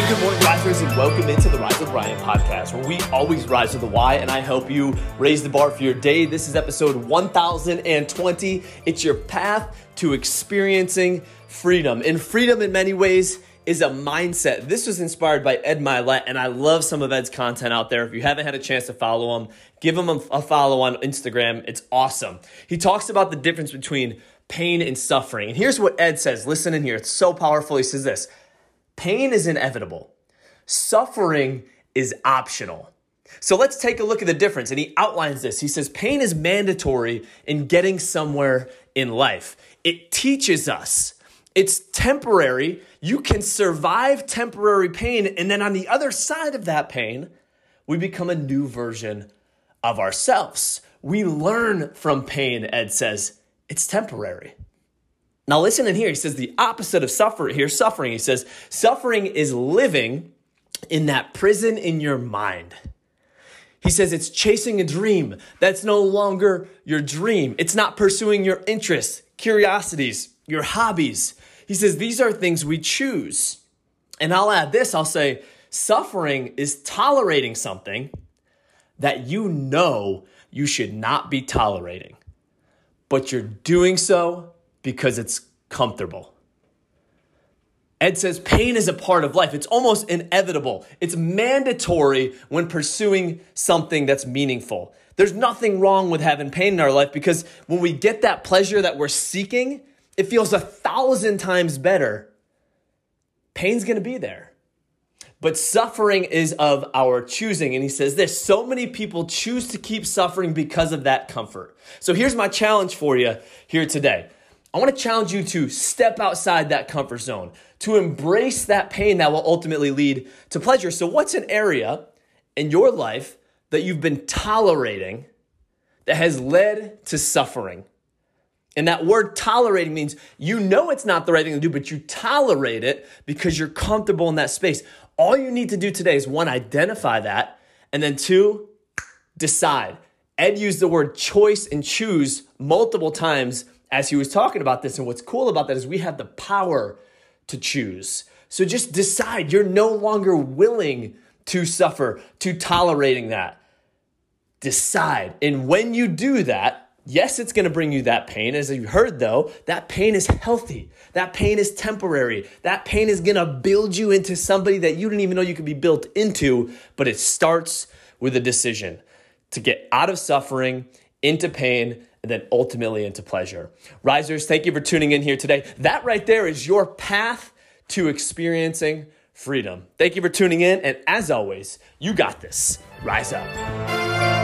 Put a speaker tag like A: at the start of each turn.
A: guys, and welcome into the Rise with Ryan podcast, where we always rise to the why, and I help you raise the bar for your day. This is episode 1020. It's your path to experiencing freedom. And freedom, in many ways, is a mindset. This was inspired by Ed Mylett, and I love some of Ed's content out there. If you haven't had a chance to follow him, give him a follow on Instagram. It's awesome. He talks about the difference between pain and suffering. And here's what Ed says. Listen in here. It's so powerful. He says this Pain is inevitable, suffering is optional. So let's take a look at the difference. And he outlines this. He says, Pain is mandatory in getting somewhere in life, it teaches us. It's temporary. You can survive temporary pain. And then on the other side of that pain, we become a new version of ourselves. We learn from pain, Ed says. It's temporary. Now, listen in here. He says the opposite of suffering. here, suffering. He says suffering is living in that prison in your mind. He says it's chasing a dream that's no longer your dream. It's not pursuing your interests, curiosities, your hobbies. He says these are things we choose. And I'll add this I'll say suffering is tolerating something that you know you should not be tolerating, but you're doing so because it's comfortable. Ed says pain is a part of life. It's almost inevitable. It's mandatory when pursuing something that's meaningful. There's nothing wrong with having pain in our life because when we get that pleasure that we're seeking, it feels a thousand times better. Pain's gonna be there. But suffering is of our choosing. And he says this so many people choose to keep suffering because of that comfort. So here's my challenge for you here today. I want to challenge you to step outside that comfort zone, to embrace that pain that will ultimately lead to pleasure. So, what's an area in your life that you've been tolerating that has led to suffering? And that word tolerating means you know it's not the right thing to do, but you tolerate it because you're comfortable in that space. All you need to do today is one, identify that, and then two, decide. Ed used the word choice and choose multiple times as he was talking about this. And what's cool about that is we have the power to choose. So just decide you're no longer willing to suffer, to tolerating that. Decide. And when you do that, yes, it's going to bring you that pain. As you heard though, that pain is healthy. That pain is temporary. That pain is going to build you into somebody that you didn't even know you could be built into. But it starts with a decision to get out of suffering into pain and then ultimately into pleasure. Risers, thank you for tuning in here today. That right there is your path to experiencing freedom. Thank you for tuning in. And as always, you got this. Rise up.